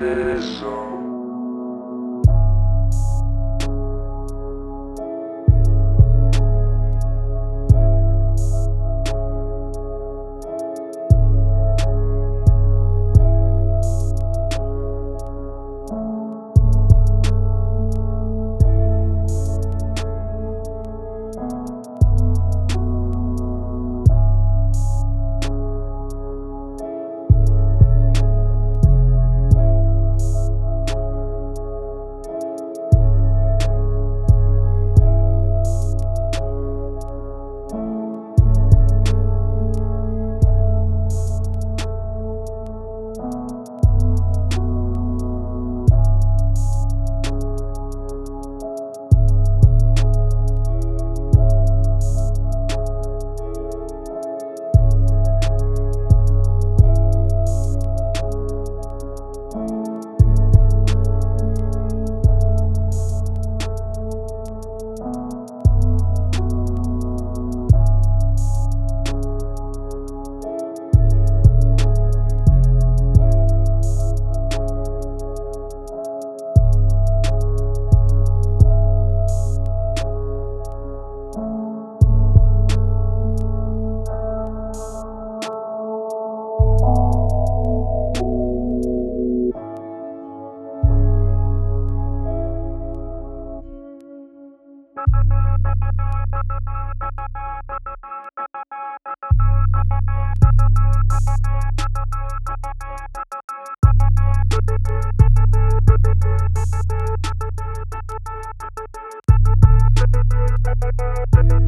beso.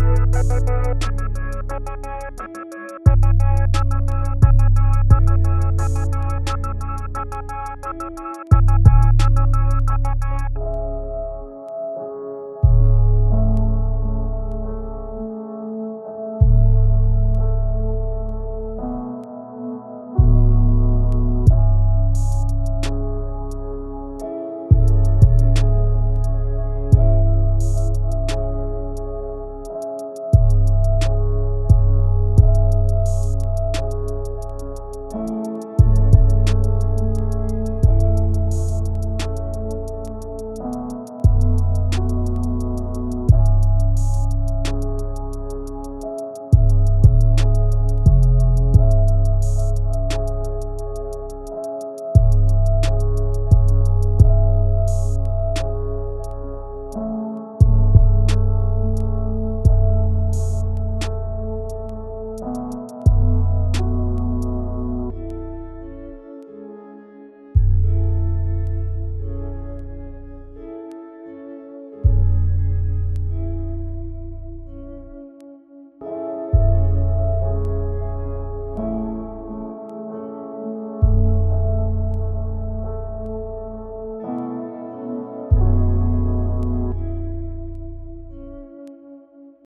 Thank you.